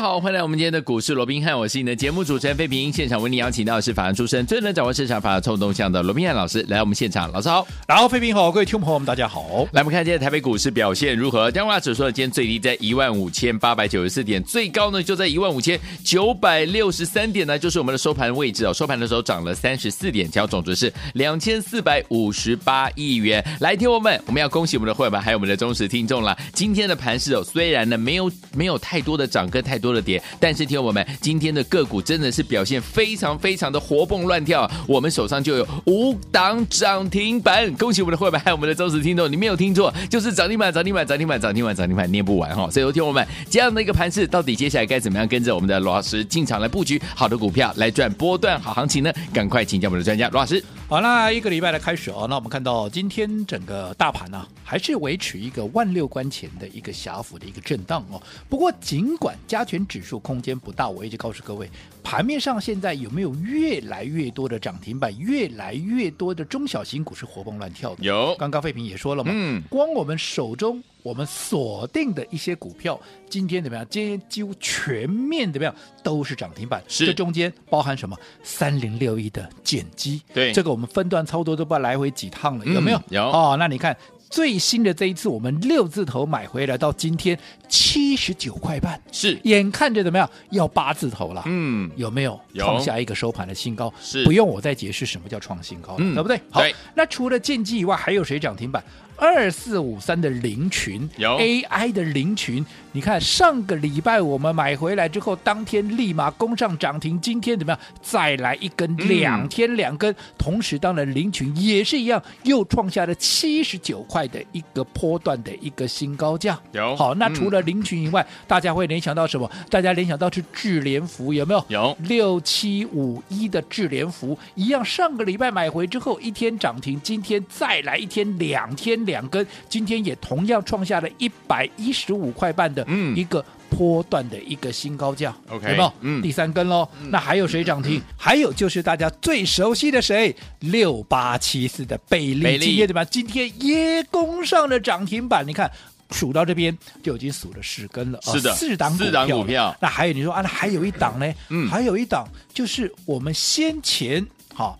好，欢迎来我们今天的股市罗宾汉，我是你的节目主持人费平。现场为你邀请到的是法案出身、最能掌握市场法律臭动向的罗宾汉老师来我们现场，老师好。然后费平好，各位听众朋友们大家好。来，我们看今天台北股市表现如何？加权指数呢，今天最低在一万五千八百九十四点，最高呢就在一万五千九百六十三点呢，就是我们的收盘位置哦。收盘的时候涨了三十四点，交总值是两千四百五十八亿元。来，听我们，我们要恭喜我们的会员还有我们的忠实听众了。今天的盘势哦，虽然呢没有没有太多的涨跟太多的跌。但是，听我们今天的个股真的是表现非常非常的活蹦乱跳，我们手上就有五档涨停板，恭喜我们的会员还有我们的忠实听众，你没有听错，就是涨停板，涨停板，涨停板，涨停板，涨停板，念不完哈。所以，听我们这样的一个盘势，到底接下来该怎么样跟着我们的罗老师进场来布局好的股票，来赚波段好行情呢？赶快请教我们的专家罗老师。好，那一个礼拜的开始哦，那我们看到今天整个大盘呢、啊，还是维持一个万六关前的一个狭幅的一个震荡哦。不过，尽管加权指数空间不大，我一直告诉各位，盘面上现在有没有越来越多的涨停板，越来越多的中小型股是活蹦乱跳的？有，刚刚费平也说了嘛，嗯，光我们手中我们锁定的一些股票，今天怎么样？今天几乎全面怎么样？都是涨停板，是这中间包含什么？三零六一的减基，对，这个我们分段操作都不知道来回几趟了，有没有？嗯、有哦，那你看。最新的这一次，我们六字头买回来到今天七十九块半，是眼看着怎么样要八字头了？嗯，有没有创下一个收盘的新高？是不用我再解释什么叫创新高了，嗯，对不对？好，那除了建机以外，还有谁涨停板？二四五三的凌群，有 AI 的凌群，你看上个礼拜我们买回来之后，当天立马攻上涨停，今天怎么样？再来一根，两天两根，嗯、同时当然凌群也是一样，又创下了七十九块的一个波段的一个新高价。有好，那除了林群以外，嗯、大家会联想到什么？大家联想到是智联福，有没有？有六七五一的智联福一样，上个礼拜买回之后一天涨停，今天再来一天两天。两根，今天也同样创下了一百一十五块半的一个波段的一个新高价，OK，有没有？嗯，第三根喽。那还有谁涨停？嗯、还有就是大家最熟悉的谁？六八七四的贝利，今天对吧？今天也攻上了涨停板。你看数到这边就已经数了十根了，是的，四档四档股票。那还有你说啊，那还有一档呢？嗯，还有一档就是我们先前好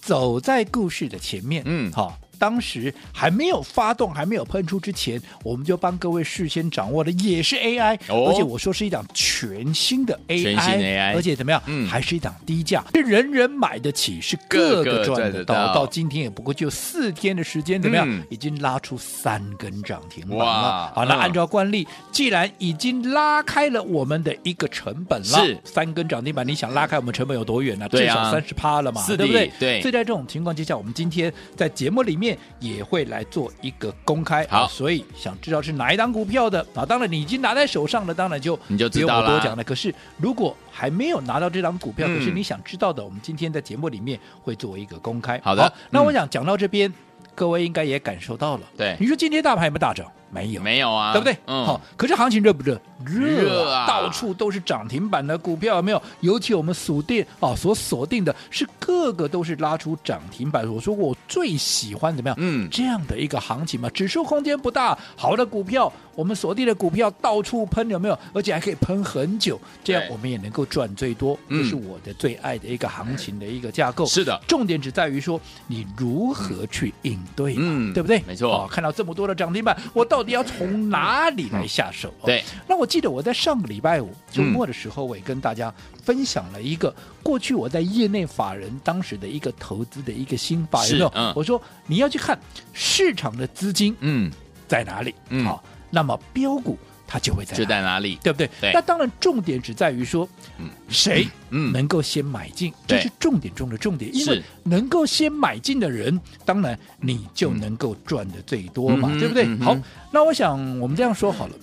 走在故事的前面，嗯，好。当时还没有发动，还没有喷出之前，我们就帮各位事先掌握的也是 AI，、哦、而且我说是一档全新的 AI，全新 AI 而且怎么样？嗯，还是一档低价，是人人买得起，是各个赚得到。到今天也不过就四天的时间，怎么样？嗯、已经拉出三根涨停板了。好，那按照惯例，嗯、既然已经拉开了我们的一个成本了，是三根涨停板，你想拉开我们成本有多远呢、啊？至少三十趴了嘛，对不对？对。所以在这种情况之下，我们今天在节目里面。也会来做一个公开，好，所以想知道是哪一档股票的啊？当然你已经拿在手上了，当然就你就知道了。不用我多讲了。可是如果还没有拿到这档股票，嗯、可是你想知道的，我们今天在节目里面会做一个公开。好的，好那我想讲到这边，嗯、各位应该也感受到了。对，你说今天大盘有没有大涨？没有，没有啊，对不对？嗯。好，可是行情热不热？热啊！到处都是涨停板的股票，有没有？尤其我们锁定啊，所锁定的是个个都是拉出涨停板。我说我最喜欢怎么样？嗯，这样的一个行情嘛，指数空间不大，好的股票，我们锁定的股票到处喷，有没有？而且还可以喷很久，这样我们也能够赚最多。这是我的最爱的一个行情的一个架构。是的，重点只在于说你如何去应对，嗯，对不对？没错。啊，看到这么多的涨停板，我到底要从哪里来下手？嗯、对，那我记得我在上个礼拜五周末的时候，我也跟大家分享了一个过去我在业内法人当时的一个投资的一个心法，有没有？嗯、我说你要去看市场的资金嗯。在哪里，嗯，好，那么标股它就会在就在哪里，对不对？对。那当然重点只在于说，嗯，谁嗯。能够先买进，这是重点中的重点，因为能够先买进的人，当然你就能够赚的最多嘛，对不对？好，那我想我们这样说好了，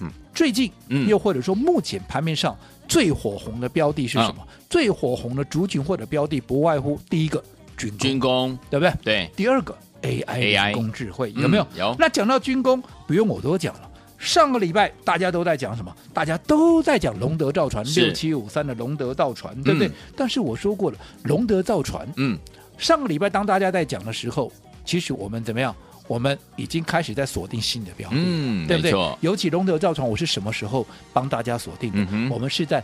嗯。最近，又或者说目前盘面上最火红的标的是什么？嗯、最火红的族群或者标的不外乎第一个军工，军工，对不对？对。第二个 AI AI 人工智慧有没有？嗯有那讲到军工，不用我多讲了。上个礼拜大家都在讲什么？大家都在讲龙德造船六七五三的龙德造船，对不对？嗯但是我说过了，龙德造船，嗯，上个礼拜当大家在讲的时候，其实我们怎么样？我们已经开始在锁定新的标的，嗯对不对？尤其龙德造船，我是什么时候帮大家锁定的？嗯我们是在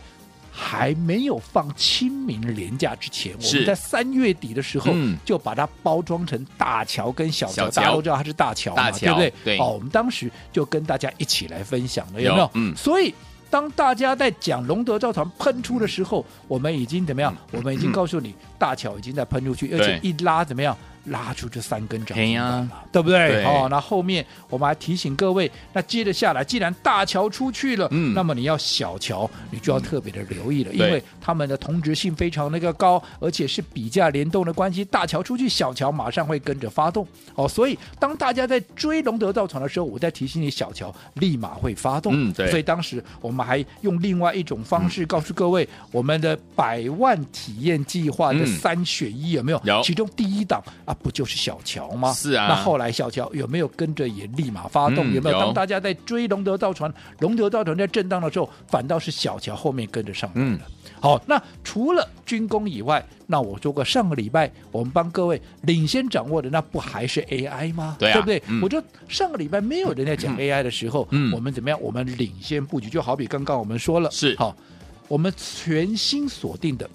还没有放清明连假之前，我们在三月底的时候、嗯就把它包装成大桥跟小桥，大家都知道它是大桥嘛，对不对？对哦，我们当时就跟大家一起来分享了，有没有？有嗯所以。当大家在讲龙德造船喷出的时候，我们已经怎么样？我们已经告诉你，大桥已经在喷出去，而且一拉怎么样？拉出这三根涨停板了，对不对？哦，那后面我们还提醒各位，那接着下来，既然大桥出去了，嗯那么你要小桥，你就要特别的留意了，因为他们的同质性非常那个高，而且是比价联动的关系，大桥出去，小桥马上会跟着发动。哦，所以当大家在追龙德造船的时候，我在提醒你，小桥立马会发动。嗯对所以当时我们还用另外一种方式告诉各位，我们的百万体验计划的嗯三选一有没有？有其中第一档啊，不就是小乔吗？是啊那后来小乔有没有跟着也立马发动？嗯有没有？当大家在追龙德造船，龙德造船在震荡的时候，反倒是小乔后面跟着上来了。嗯好，那除了军工以外，那我说过上个礼拜我们帮各位领先掌握的，那不还是 AI 吗？对啊不对？嗯我就上个礼拜没有人在讲 AI 的时候，嗯我们怎么样？我们领先布局，就好比刚刚我们说了，是好，我们全新锁定的。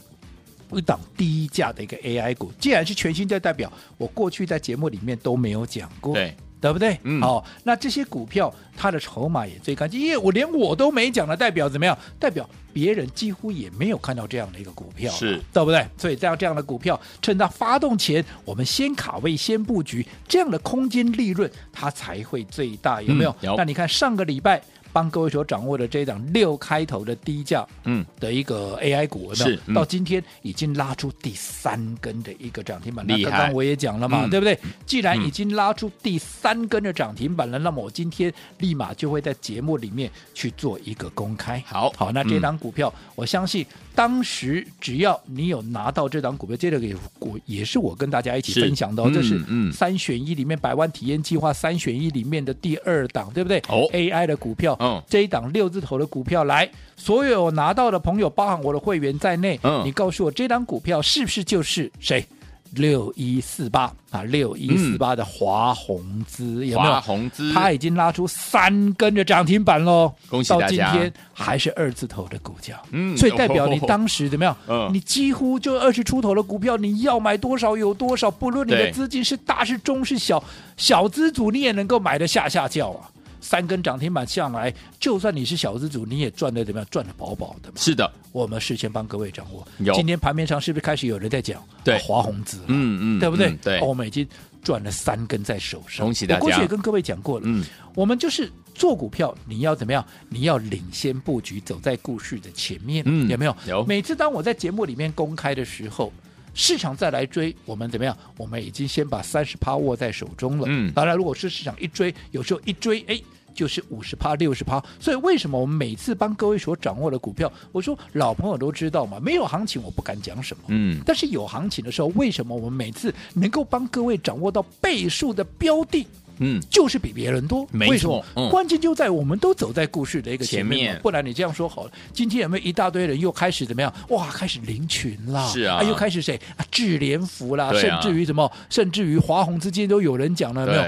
一档低价的一个 AI 股，既然是全新，就代表我过去在节目里面都没有讲过，对，对不对？嗯好，那这些股票它的筹码也最干净，因为我连我都没讲的，代表怎么样？代表别人几乎也没有看到这样的一个股票，是对不对？所以这样这样的股票，趁它发动前，我们先卡位、先布局，这样的空间利润它才会最大，有没有？嗯有那你看上个礼拜帮各位所掌握的这一档六开头的低价，嗯，的一个 AI 股，是嗯。到今天已经拉出第三根的一个涨停板。那刚刚我也讲了嘛，嗯。对不对？既然已经拉出第三根的涨停板了，那么我今天立马就会在节目里面去做一个公开。好。好，那这档股票，我相信当时只要你有拿到这档股票，这个也股也是我跟大家一起分享的、哦，嗯这是嗯。三选一里面百万体验计划三选一里面的第二档，对不对？哦 AI 的股票，嗯。这一档六字头的股票，来，所有有拿到的朋友，包含我的会员在内，嗯。你告诉我这档股票是不是就是谁？六一四八啊，六一四八的华宏资、有没有？华？宏资。它已经拉出三根的涨停板喽，到恭喜大家。今天还是二字头的股价，嗯所以代表你哦当时怎么样？嗯。你几乎就二十出头的股票，你要买多少有多少，不论你的对。资金是大是中是小，小资主你也能够买得下下轿啊。三根涨停板下来，就算你是小资主，你也赚的怎么样？赚的饱饱的嘛。是的，我们事先帮各位掌握。有今天盘面上是不是开始有人在讲？对啊华宏资，嗯嗯对不对？嗯对哦我们已经赚了三根在手上。恭喜大家我过去也跟各位讲过了，嗯，我们就是做股票，你要怎么样？你要领先布局，走在故事的前面，嗯有没有？有每次当我在节目里面公开的时候。市场再来追，我们怎么样？我们已经先把三十趴握在手中了。嗯当然，如果是市场一追，有时候一追，哎，就是五十趴、六十趴。所以为什么我们每次帮各位所掌握的股票，我说老朋友都知道嘛，没有行情我不敢讲什么。嗯，但是有行情的时候，为什么我们每次能够帮各位掌握到倍数的标的？嗯，就是比别人多，没错为什么？嗯关键就在我们都走在故事的一个前面前面不然你这样说好了，今天有没有一大堆人又开始怎么样？哇，开始领群啦，是啊又开始谁啊？智联福啦，啊甚至于什么，甚至于华宏之间都有人讲了，有没有？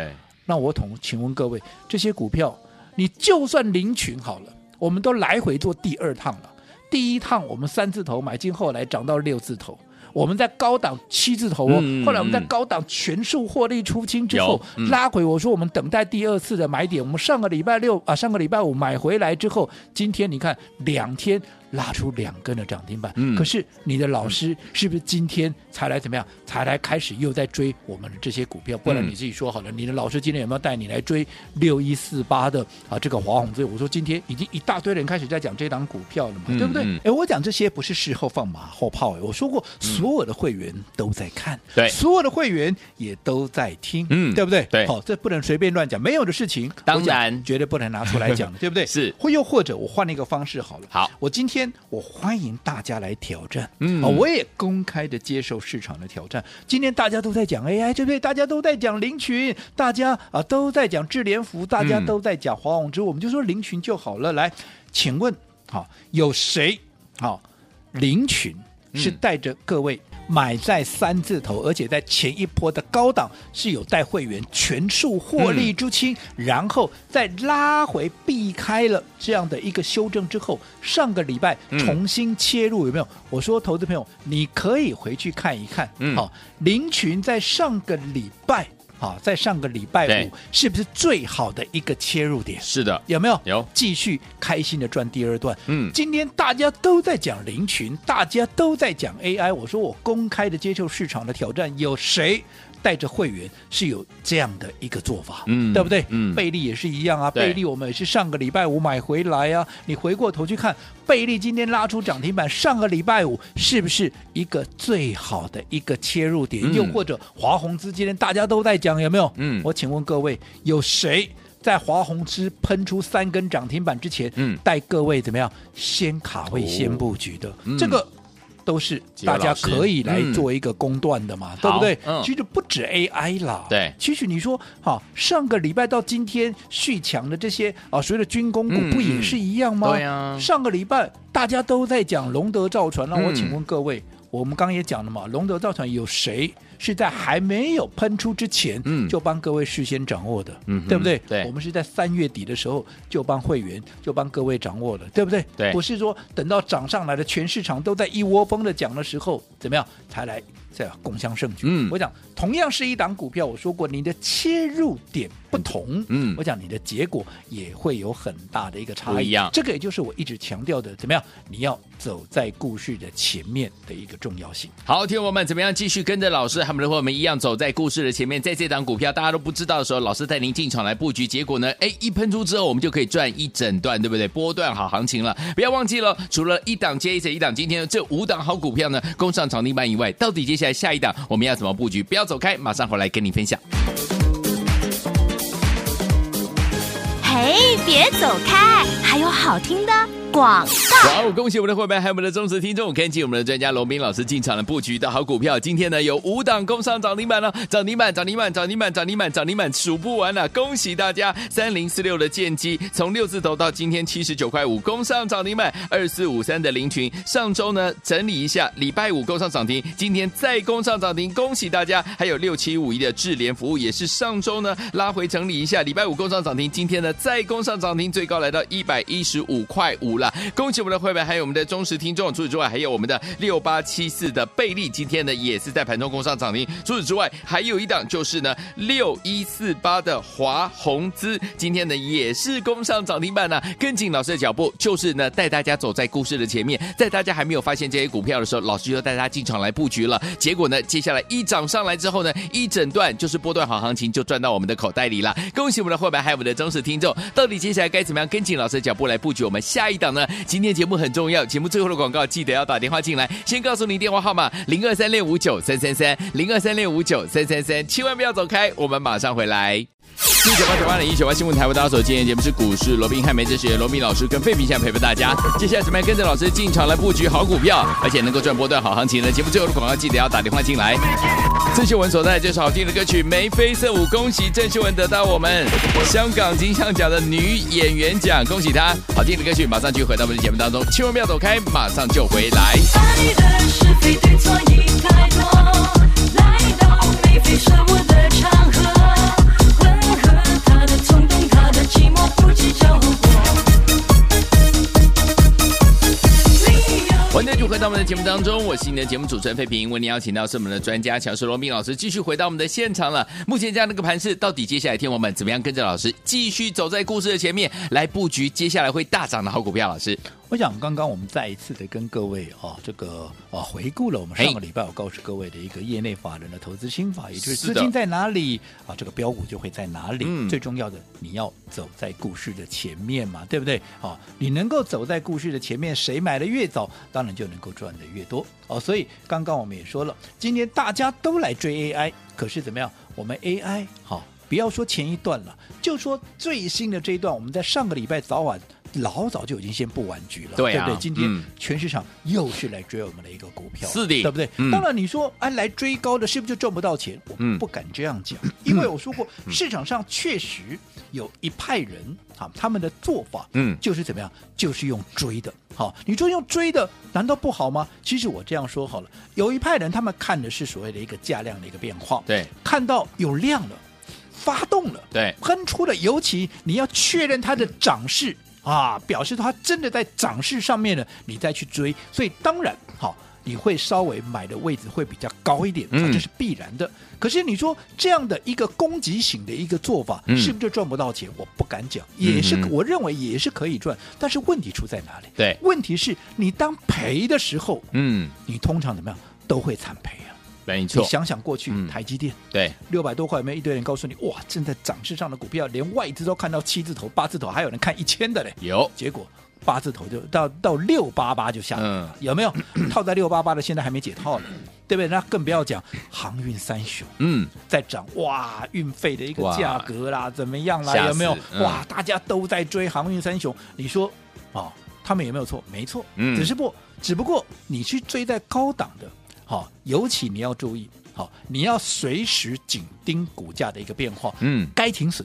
那我统，请问各位，这些股票，你就算领群好了，我们都来回做第二趟了。第一趟我们三字头买进，后来涨到六字头。我们在高档七字头哦，嗯后来我们在嗯高档全数获利出清之后，嗯拉回。我说我们等待第二次的买点。我们上个礼拜六啊，上个礼拜五买回来之后，今天你看两天拉出两根的涨停板。嗯可是你的老师是不是今天才来怎么样？才来开始又在追我们的这些股票？不然嗯你自己说好了，你的老师今天有没有带你来追六一四八的啊这个华宏？所以我说今天已经一大堆人开始在讲这档股票了嘛，嗯对不对嗯？哎，我讲这些不是事后放马后炮，哎，我说过，所有的会员都在看，对所有的会员也都在听，嗯对不对？对好，这不能随便乱讲，没有的事情，当然绝对不能拿出来讲，对不对？是或又或者我换了一个方式好了，好我今天我欢迎大家来挑战，嗯哦我也公开的接受市场的挑战。今天大家都在讲 AI，对不对？大家都在讲灵群，大家啊都在讲智联福，大家都在讲华宏之，我们就说灵群就好了。来，请问，好，有谁好灵群是带着各位？买在三字头，而且在前一波的高档是有带会员全数获利出清，嗯、然后再拉回避开了这样的一个修正之后，上个礼拜重新切入，有没有？嗯、我说，投资朋友，你可以回去看一看。嗯，好，林群在上个礼拜。好，在上个礼拜五是不是最好的一个切入点？是的，有没有？有，继续开心的赚第二段。嗯，今天大家都在讲林群，大家都在讲 AI。我说我公开的接受市场的挑战，有谁带着会员是有这样的一个做法？嗯，对不对？嗯，贝利也是一样啊。贝利我们也是上个礼拜五买回来啊。你回过头去看。贝利今天拉出涨停板，上个礼拜五是不是一个最好的一个切入点？嗯、又或者华宏资今天大家都在讲有没有？嗯，我请问各位，有谁在华宏资喷出三根涨停板之前，嗯，带各位怎么样先卡位、先布局的？哦嗯、这个。都是大家可以来做一个公断的嘛，嗯、对不对？嗯、其实不止 AI 啦，对。其实你说，哈，上个礼拜到今天续强的这些啊，所谓的军工股不也是一样吗？对啊。上个礼拜大家都在讲龙德造船，那我请问各位。嗯我们刚刚也讲了嘛，龙德造船有谁是在还没有喷出之前，就帮各位事先掌握的，嗯，对不对？对，我们是在三月底的时候就帮会员，就帮各位掌握了，对不对？对，不是说等到涨上来的全市场都在一窝蜂的讲的时候，怎么样？才来这样共襄盛举？嗯，我讲同样是一档股票，我说过你的切入点不同，嗯，我讲你的结果也会有很大的一个差异。一样，这个也就是我一直强调的，怎么样？你要走在故事的前面的一个重要性。好，听我们怎么样继续跟着老师，他们的伙伴们一样走在故事的前面，在这档股票大家都不知道的时候，老师带您进场来布局，结果呢，哎，一喷出之后，我们就可以赚一整段，对不对？波段好行情了，不要忘记了，除了一档接一档，今天这五档好股票呢，攻上涨停板以外，到底接下来在下一档我们要怎么布局？不要走开，马上回来跟你分享。嘿，别走开，还有好听的。广哇哦！恭喜我们的伙伴，还有我们的忠实听众，跟紧我们的专家龙斌老师进场的布局的好股票。今天呢，有五档攻上涨停板了，涨停板，涨停板，涨停板，涨停板，涨停板，数不完了。恭喜大家！三零四六的建机从六字头到今天七十九块五，攻上涨停板。二四五三的林群，上周呢整理一下，礼拜五攻上涨停，今天再攻上涨停，恭喜大家！还有六七五一的智联服务，也是上周呢拉回整理一下，礼拜五攻上涨停，今天呢再攻上涨停，最高来到一百一十五块五了。恭喜我们的会员，还有我们的忠实听众。除此之外，还有我们的六八七四的贝利，今天呢也是在盘中攻上涨停。除此之外，还有一档就是呢六一四八的华宏资，今天呢也是攻上涨停板呢、跟紧老师的脚步，就是呢带大家走在故事的前面，在大家还没有发现这些股票的时候，老师就带大家进场来布局了。结果呢，接下来一涨上来之后呢，一整段就是波段好行情，就赚到我们的口袋里了。恭喜我们的会员，还有我们的忠实听众。到底接下来该怎么样跟紧老师的脚步来布局我们下一档呢？今天节目很重要，节目最后的广告记得要打电话进来。先告诉您电话号码：零二三六五九三三三，零二三六五九三三三，千万不要走开，我们马上回来。一九八九八零一九八新闻台为大家所今天节目是股市罗宾汉梅哲学罗宾老师跟费平想陪伴大家。接下来准备跟着老师进场来布局好股票，而且能够赚波段好行情呢。节目最后的广告记得要打电话进来。郑秀文所在就是好听的歌曲《眉飞色舞》，恭喜郑秀文得到我们香港金像奖的女演员奖，恭喜她！好听的歌曲马上就回到我们的节目当中，千万不要走开，马上就回来。爱的是非对错已太多，来到眉飞色舞的场合，混合他的，续回到我们的节目当中，我是你的节目主持人费平。为您邀请到是我们的专家强势罗宾老师，继续回到我们的现场了。目前这样的一个盘势，到底接下来天王们怎么样跟着老师继续走在故事的前面来布局接下来会大涨的好股票？老师。我想刚刚我们再一次的跟各位啊，这个啊回顾了我们上个礼拜我告诉各位的一个业内法人的投资心法，也就是资金在哪里啊，这个标股就会在哪里。嗯、最重要的，你要走在故事的前面嘛，对不对？啊，你能够走在故事的前面，谁买的越早，当然就能能够赚的越多。哦，所以刚刚我们也说了，今天大家都来追 AI，可是怎么样？我们 AI 好，不要说前一段了，就说最新的这一段，我们在上个礼拜早晚。老早就已经先布完局了，对、不对？今天全市场又是来追我们的一个股票，是的，对不对？嗯、当然你说啊，来追高的是不是就赚不到钱？我不敢这样讲，嗯、因为我说过，嗯、市场上确实有一派人啊，他们的做法，嗯，就是怎么样，就是用追的。好，你说用追的，难道不好吗？其实我这样说好了，有一派人他们看的是所谓的一个价量的一个变化，对，看到有量了，发动了，对，喷出了，尤其你要确认它的涨势。啊，表示它真的在涨势上面呢，你再去追，所以当然好，你会稍微买的位置会比较高一点，嗯，这是必然的。可是你说这样的一个攻击型的一个做法，嗯、是不是就赚不到钱？我不敢讲，也是，嗯、我认为也是可以赚，但是问题出在哪里？对，问题是你当赔的时候，嗯，你通常怎么样都会惨赔。没错，你想想过去，嗯、台积电对六百多块，有没有一堆人告诉你哇，正在涨势上的股票，连外资都看到七字头、八字头，还有人看一千的嘞。有，结果八字头就到到六八八就下来了，嗯、有没有 套在六八八的？现在还没解套呢，对不对？那更不要讲航运三雄，嗯，在涨哇，运费的一个价格啦，怎么样啦？有没有、嗯、哇？大家都在追航运三雄，你说哦，他们有没有错？没错，嗯，只是不，只不过你去追在高档的。好，尤其你要注意，好，你要随时紧盯股价的一个变化。嗯，该停损，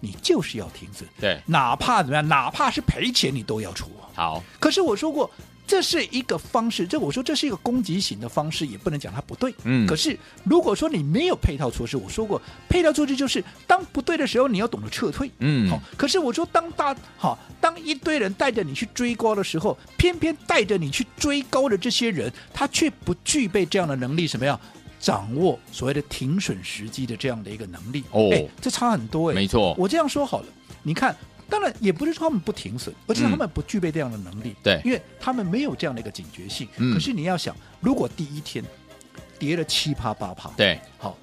你就是要停损。对，哪怕怎么样，哪怕是赔钱，你都要出。好，可是我说过。这是一个方式，这我说这是一个攻击型的方式，也不能讲它不对。嗯，可是如果说你没有配套措施，我说过配套措施就是当不对的时候，你要懂得撤退。嗯，好。可是我说当大好，当一堆人带着你去追高的时候，偏偏带着你去追高的这些人，他却不具备这样的能力，什么样掌握所谓的停损时机的这样的一个能力？哦，哎，这差很多哎。没错，我这样说好了，你看。当然也不是说他们不停损，而是他们不具备这样的能力。对，因为他们没有这样的一个警觉性。可是你要想，如果第一天跌了七趴八趴，对，好，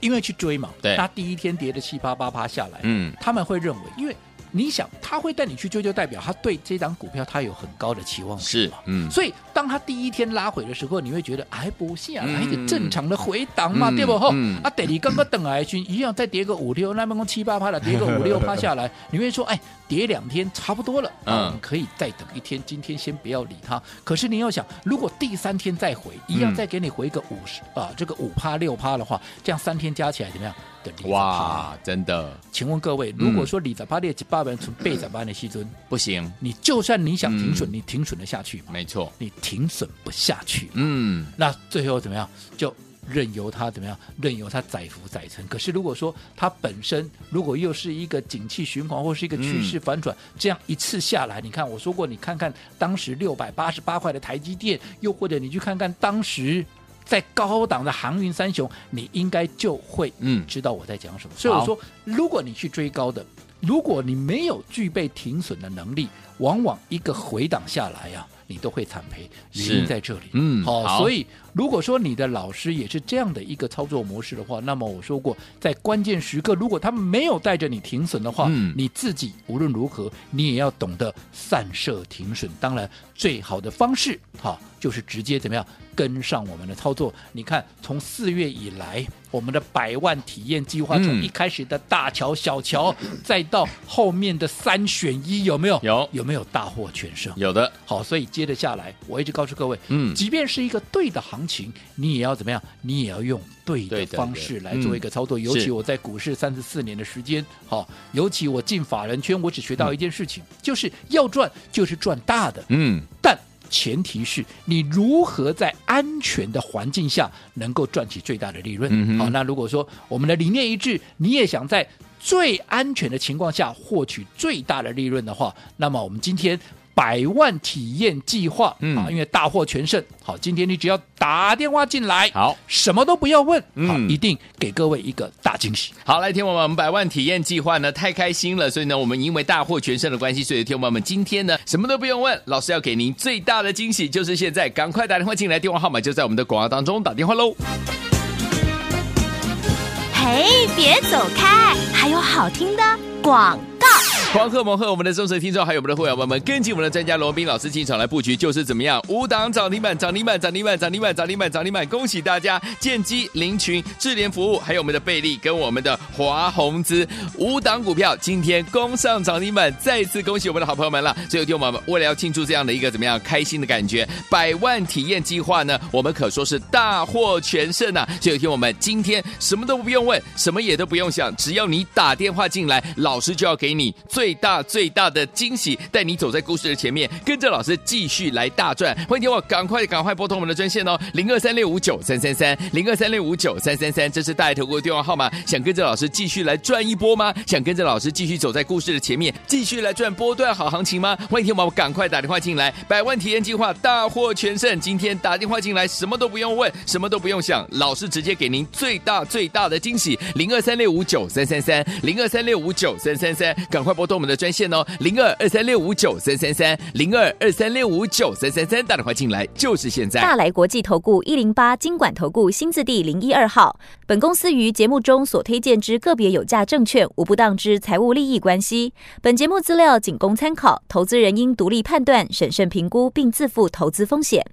因为去追嘛，对，他第一天跌了七趴八趴下来，嗯，他们会认为，因为。你想他会带你去追，就代表他对这张股票他有很高的期望值嘛？嗯，所以当他第一天拉回的时候，你会觉得哎，不下来一个正常的回档嘛，嗯、对不？哈、嗯，啊，等你刚刚等来去一样再跌个五六，那么七八趴的 跌个五六趴下来，你会说哎，跌两天差不多了，嗯，可以再等一天，今天先不要理它。可是你要想，如果第三天再回，一样再给你回个五十、嗯、啊，这个五趴六趴的话，这样三天加起来怎么样？哇，真的？请问各位，如果说你在八列几八百从背在八的西尊不行，你就算你想停损，你停损得下去吗？没错，你停损不下去。嗯，那最后怎么样？就任由它怎么样？任由它载浮载沉。可是如果说它本身如果又是一个景气循环或是一个趋势反转，这样一次下来，你看我说过，你看看当时六百八十八块的台积电，又或者你去看看当时。在高档的航运三雄，你应该就会嗯知道我在讲什么。嗯、所以我说，如果你去追高的，如果你没有具备停损的能力，往往一个回档下来呀、啊，你都会惨赔。原因在这里。嗯，好，好，所以如果说你的老师也是这样的一个操作模式的话，那么我说过，在关键时刻，如果他们没有带着你停损的话，嗯、你自己无论如何，你也要懂得散射停损。当然，最好的方式，好，就是直接怎么样？跟上我们的操作，你看，从四月以来，我们的百万体验计划，从一开始的大桥、小桥，嗯、再到后面的三选一，有没有？有，有没有大获全胜？有的。好，所以接着下来，我一直告诉各位，嗯，即便是一个对的行情，你也要怎么样？你也要用对的方式来做一个操作。尤其我在股市三十四年的时间，好，尤其我进法人圈，我只学到一件事情，嗯、就是要赚，就是赚大的，嗯，但。前提是你如何在安全的环境下能够赚取最大的利润。好，那如果说我们的理念一致，你也想在最安全的情况下获取最大的利润的话，那么我们今天百万体验计划，嗯啊，因为大获全胜。好，今天你只要打电话进来，好，什么都不要问，嗯，好，一定给各位一个大惊喜。好，来，听我们百万体验计划呢，太开心了，所以呢，我们因为大获全胜的关系，所以听我们今天呢，什么都不用问，老师要给您最大的惊喜，就是现在，赶快打电话进来，电话号码就在我们的广告当中，打电话喽。嘿，别走开，还有好听的广。狂贺猛贺，我们的忠实听众还有我们的会员朋友们，跟紧我们的专家罗宾老师进场来布局，就是怎么样？五档涨停板，涨停板，涨停板，涨停板，涨停板，涨停板！恭喜大家！建机、林群、智联服务，还有我们的贝利跟我们的华宏资五档股票，今天攻上涨停板，再次恭喜我们的好朋友们了。最后，听我们为了要庆祝这样的一个怎么样开心的感觉，百万体验计划呢，我们可说是大获全胜呐！最后，听我们今天什么都不用问，什么也都不用想，只要你打电话进来，老师就要给你。最大最大的惊喜，带你走在故事的前面，跟着老师继续来大赚。欢迎听我赶快赶快拨通我们的专线哦，零二三六五九三三三，零二三六五九三三三，这是大爱投顾的电话号码。想跟着老师继续来赚一波吗？想跟着老师继续走在故事的前面，继续来赚波段好行情吗？欢迎听我赶快打电话进来，百万体验计划大获全胜。今天打电话进来，什么都不用问，什么都不用想，老师直接给您最大最大的惊喜。零二三六五九三三三，零二三六五九三三三，赶快拨。我们的专线哦，零二二三六五九三三三，零二二三六五九三三三，打电话进来就是现在。大来国际投顾一零八金管投顾新字第零一二号，本公司于节目中所推荐之个别有价证券，无不当之财务利益关系。本节目资料仅供参考，投资人应独立判断、审慎评估，并自负投资风险。